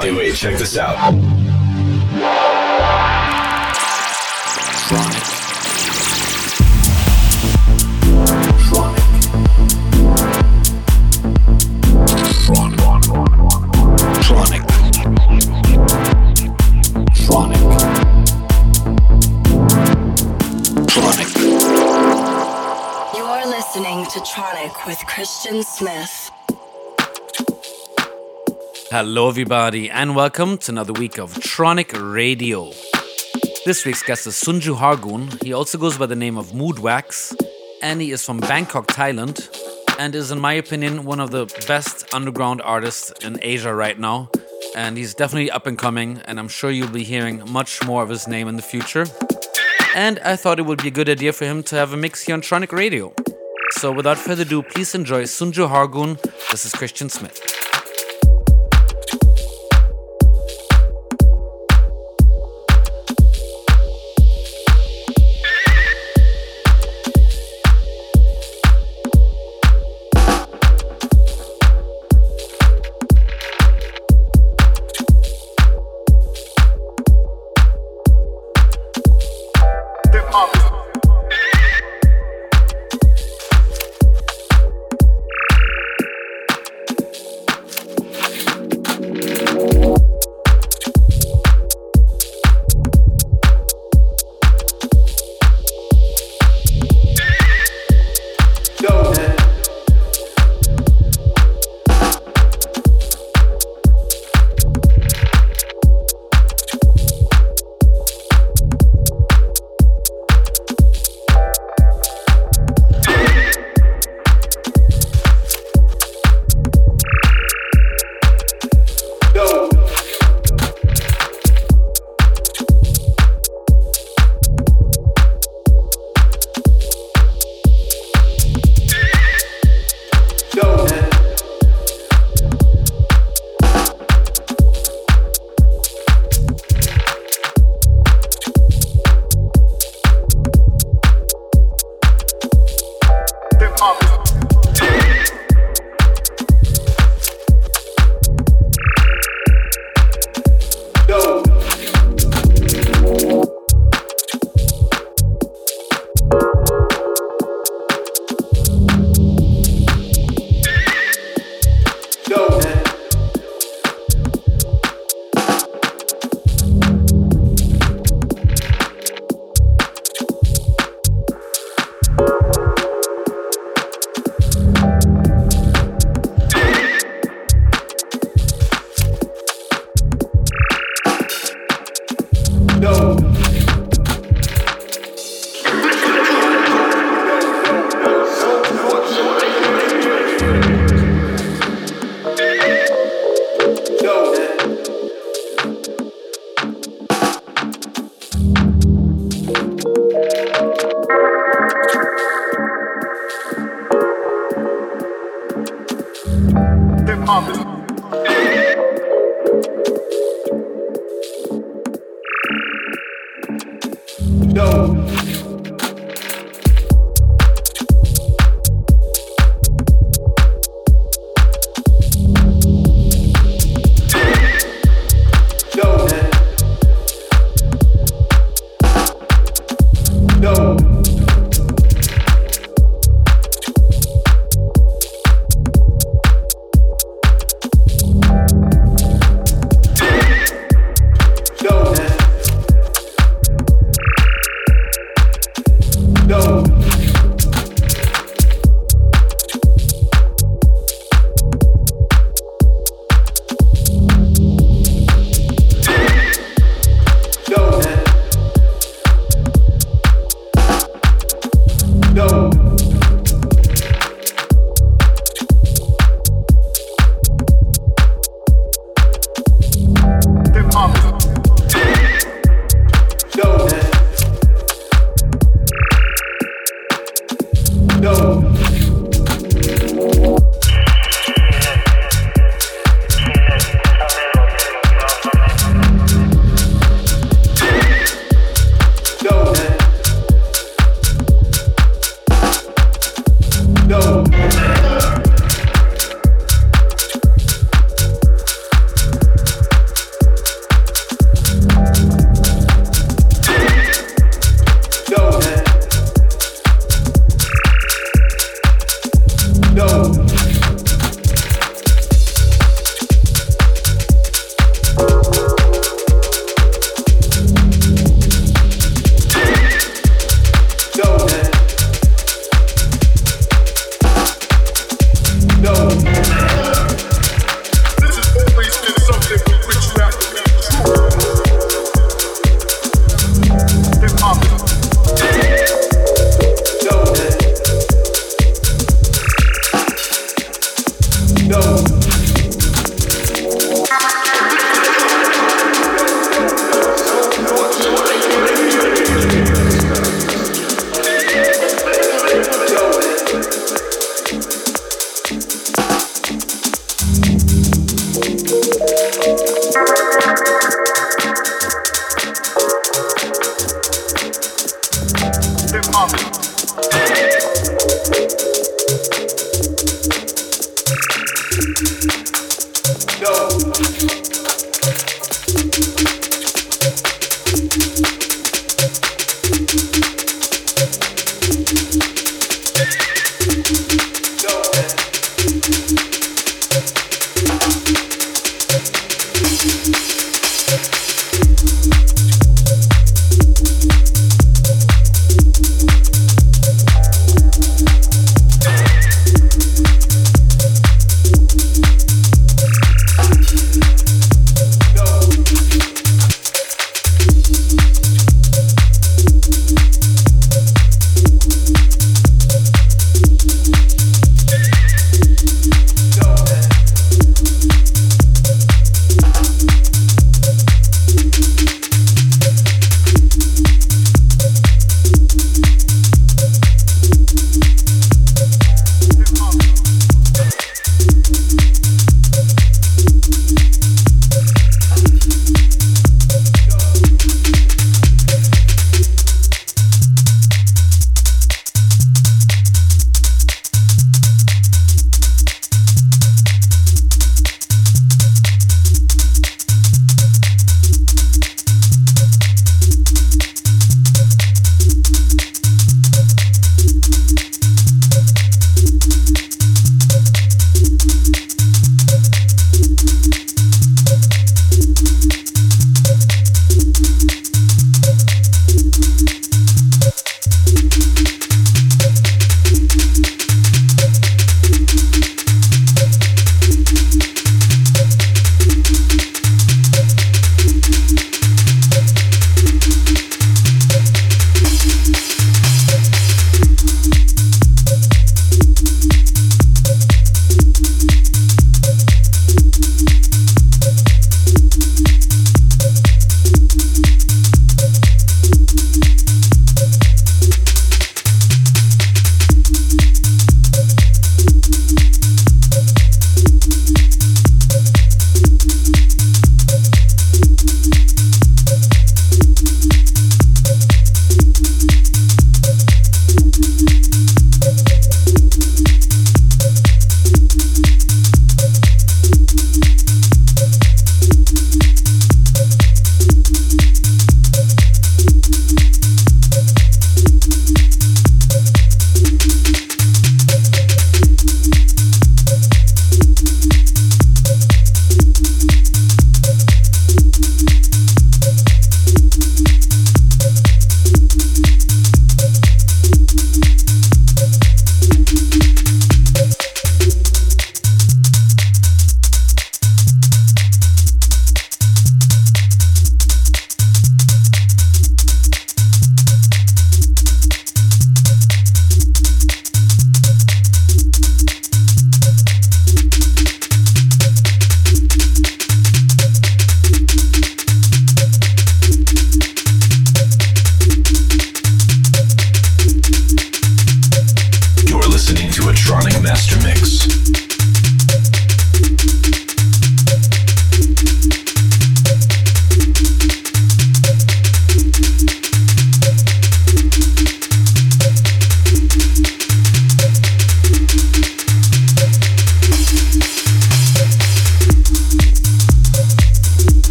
Hey, wait, check this out. Tronic. Tronic. Tronic. You're listening to Tronic with Christian Smith. Hello, everybody, and welcome to another week of Tronic Radio. This week's guest is Sunju Hargun. He also goes by the name of Moodwax, and he is from Bangkok, Thailand, and is, in my opinion, one of the best underground artists in Asia right now. And he's definitely up and coming, and I'm sure you'll be hearing much more of his name in the future. And I thought it would be a good idea for him to have a mix here on Tronic Radio. So, without further ado, please enjoy Sunju Hargun. This is Christian Smith.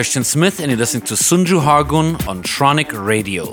Christian Smith, and you're listening to Sunju Hargun on Tronic Radio.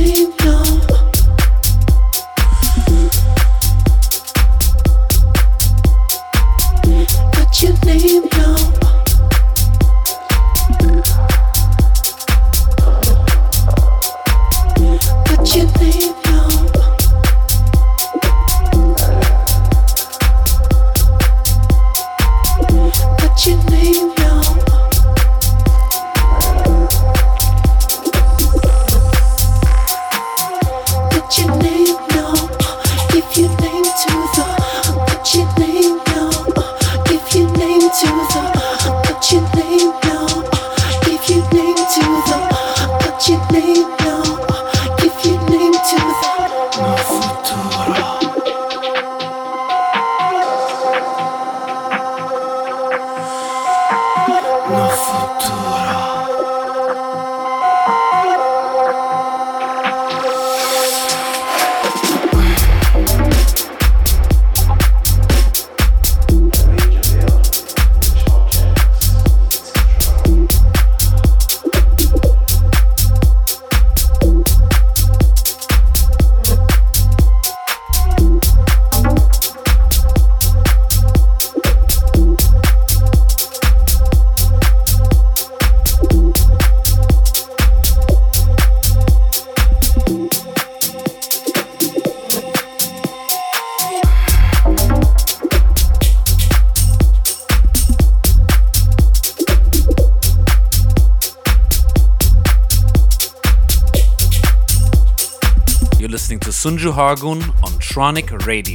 Sunju Hargun on Tronic Radio.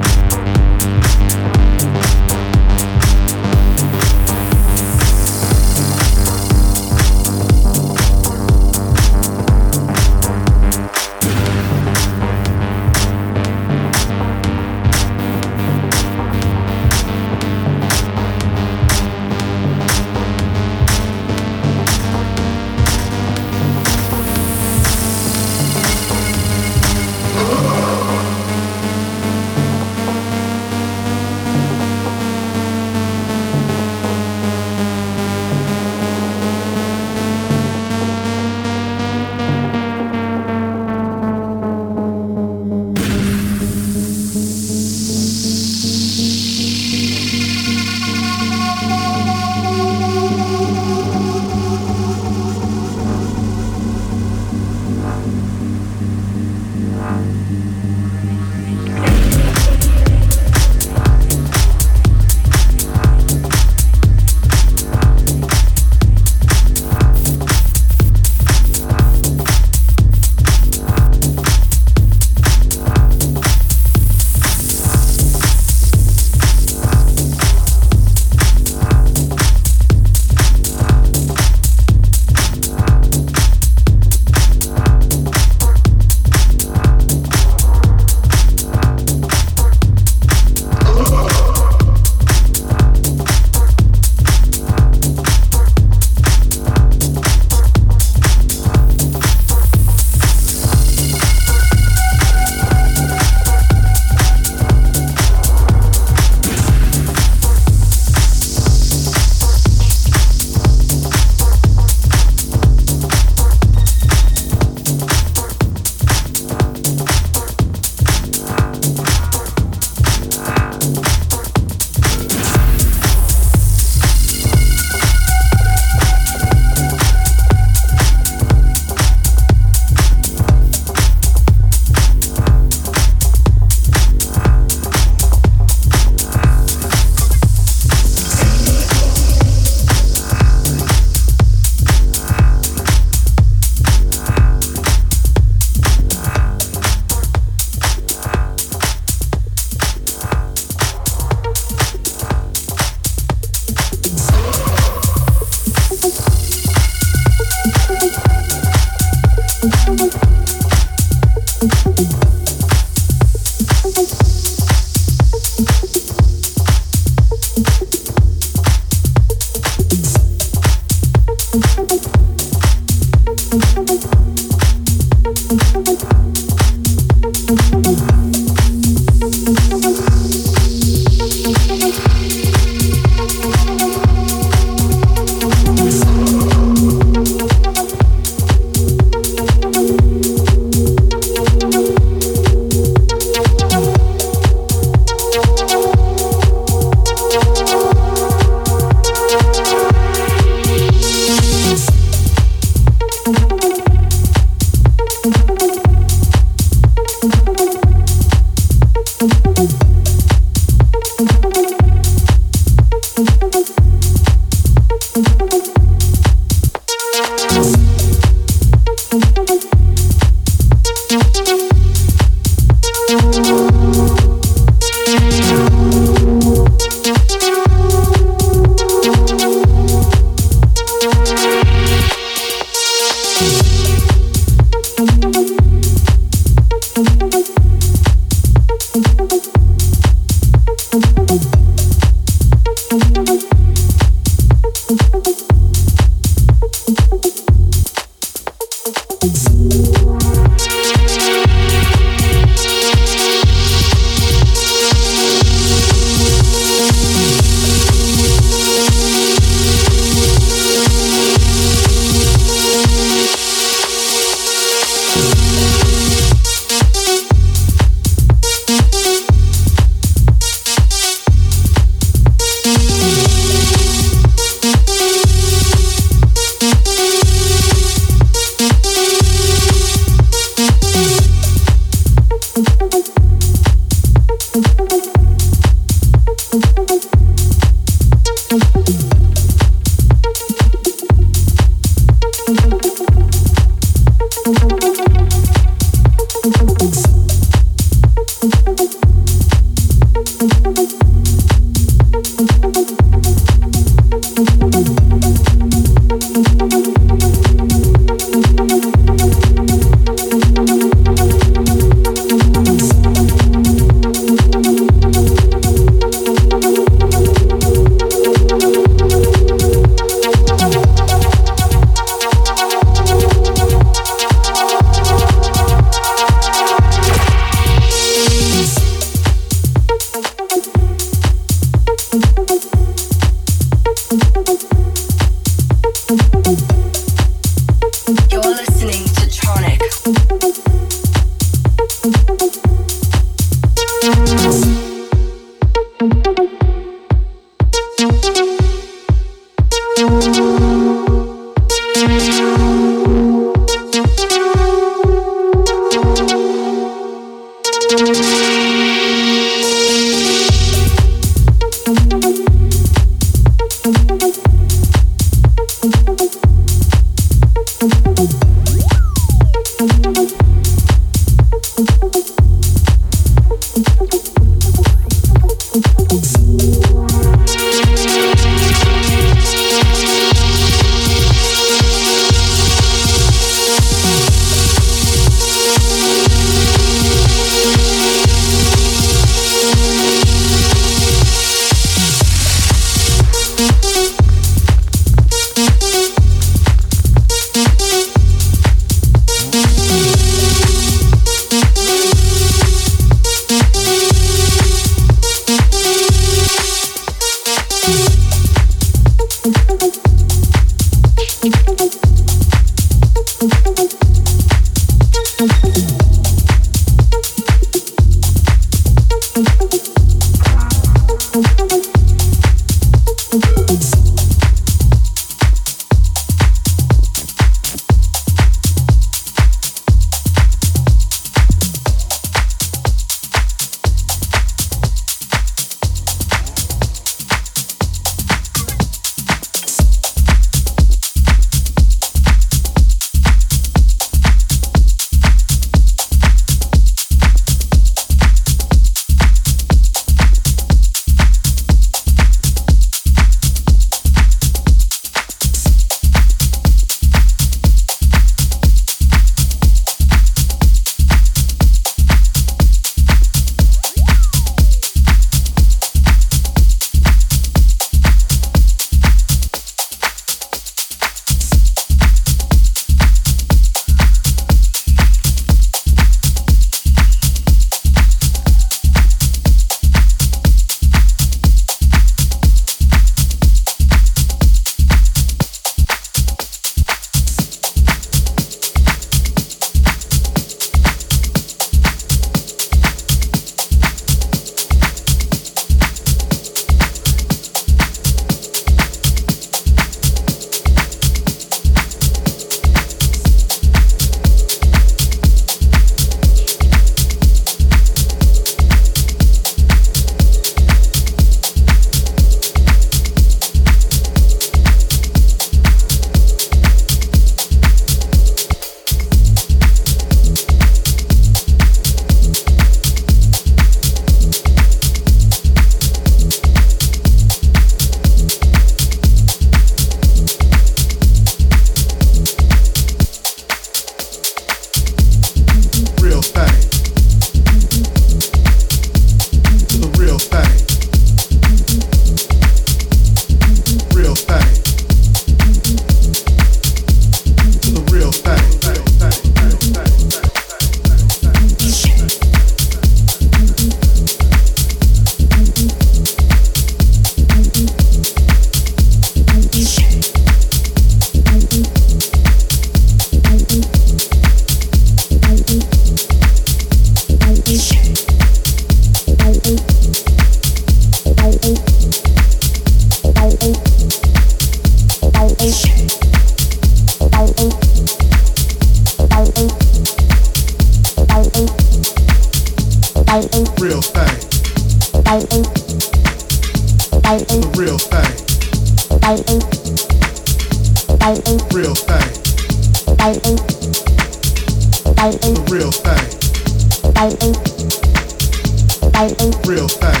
real thing.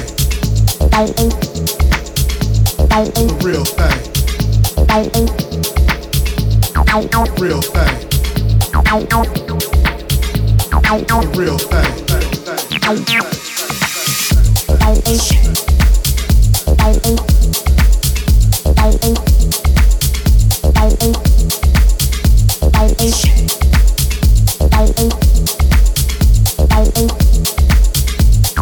The real thing. The real thing. The real thing.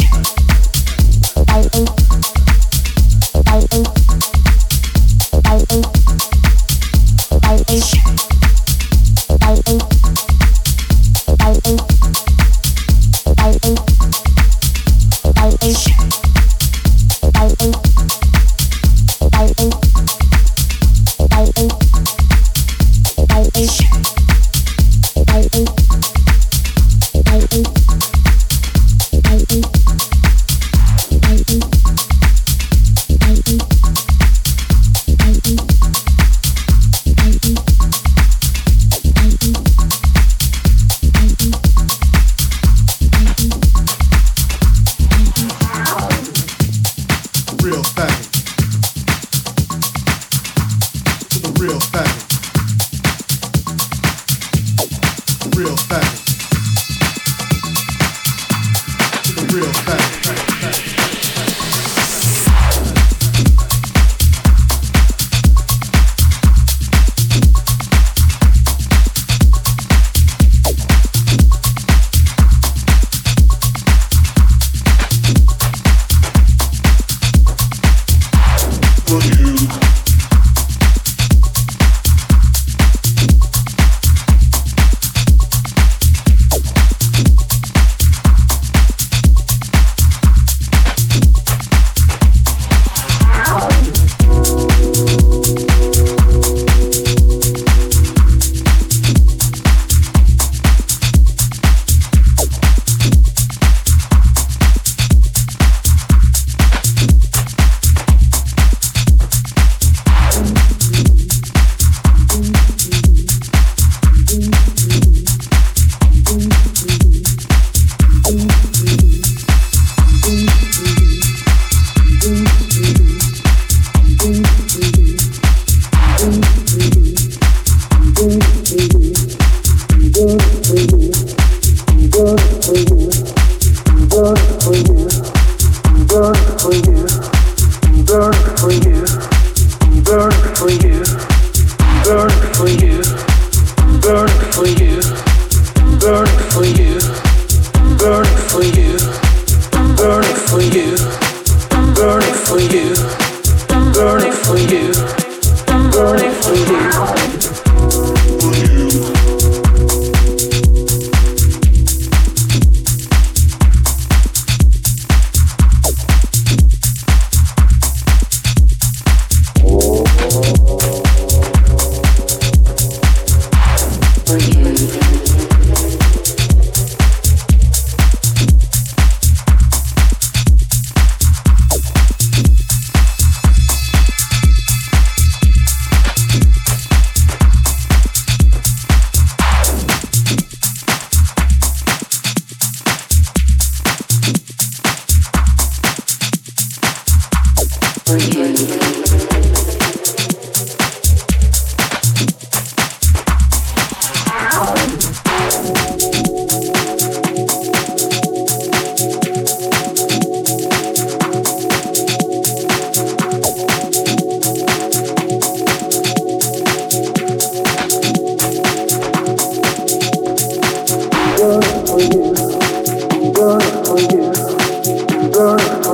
burn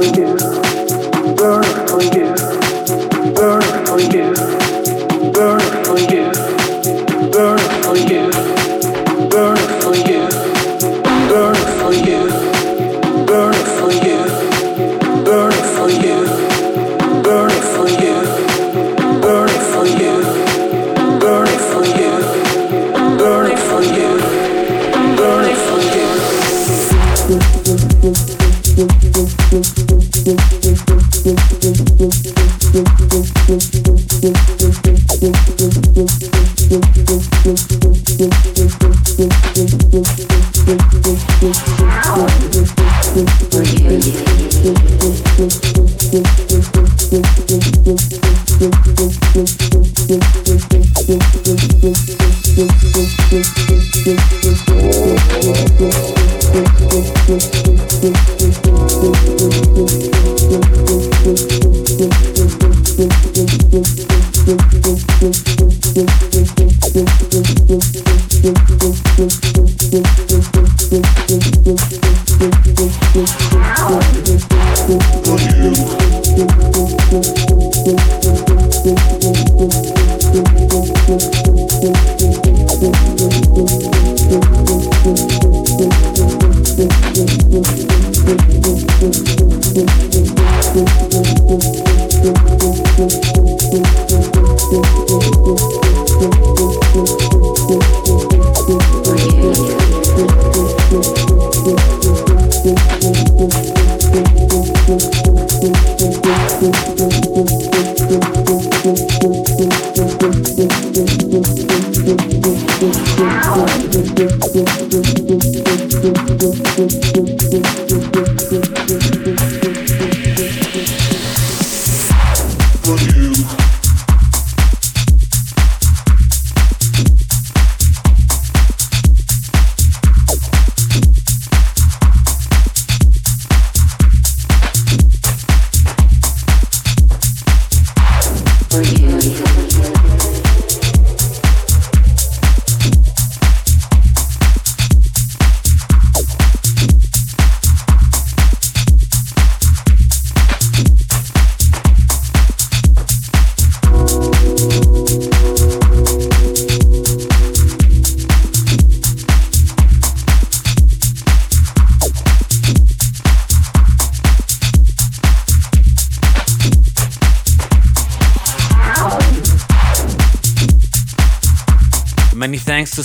for Many thanks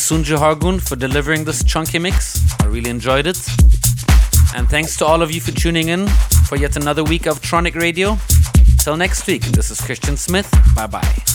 Sunju Hargun for delivering this chunky mix. I really enjoyed it. And thanks to all of you for tuning in for yet another week of Tronic Radio. Till next week, this is Christian Smith. Bye bye.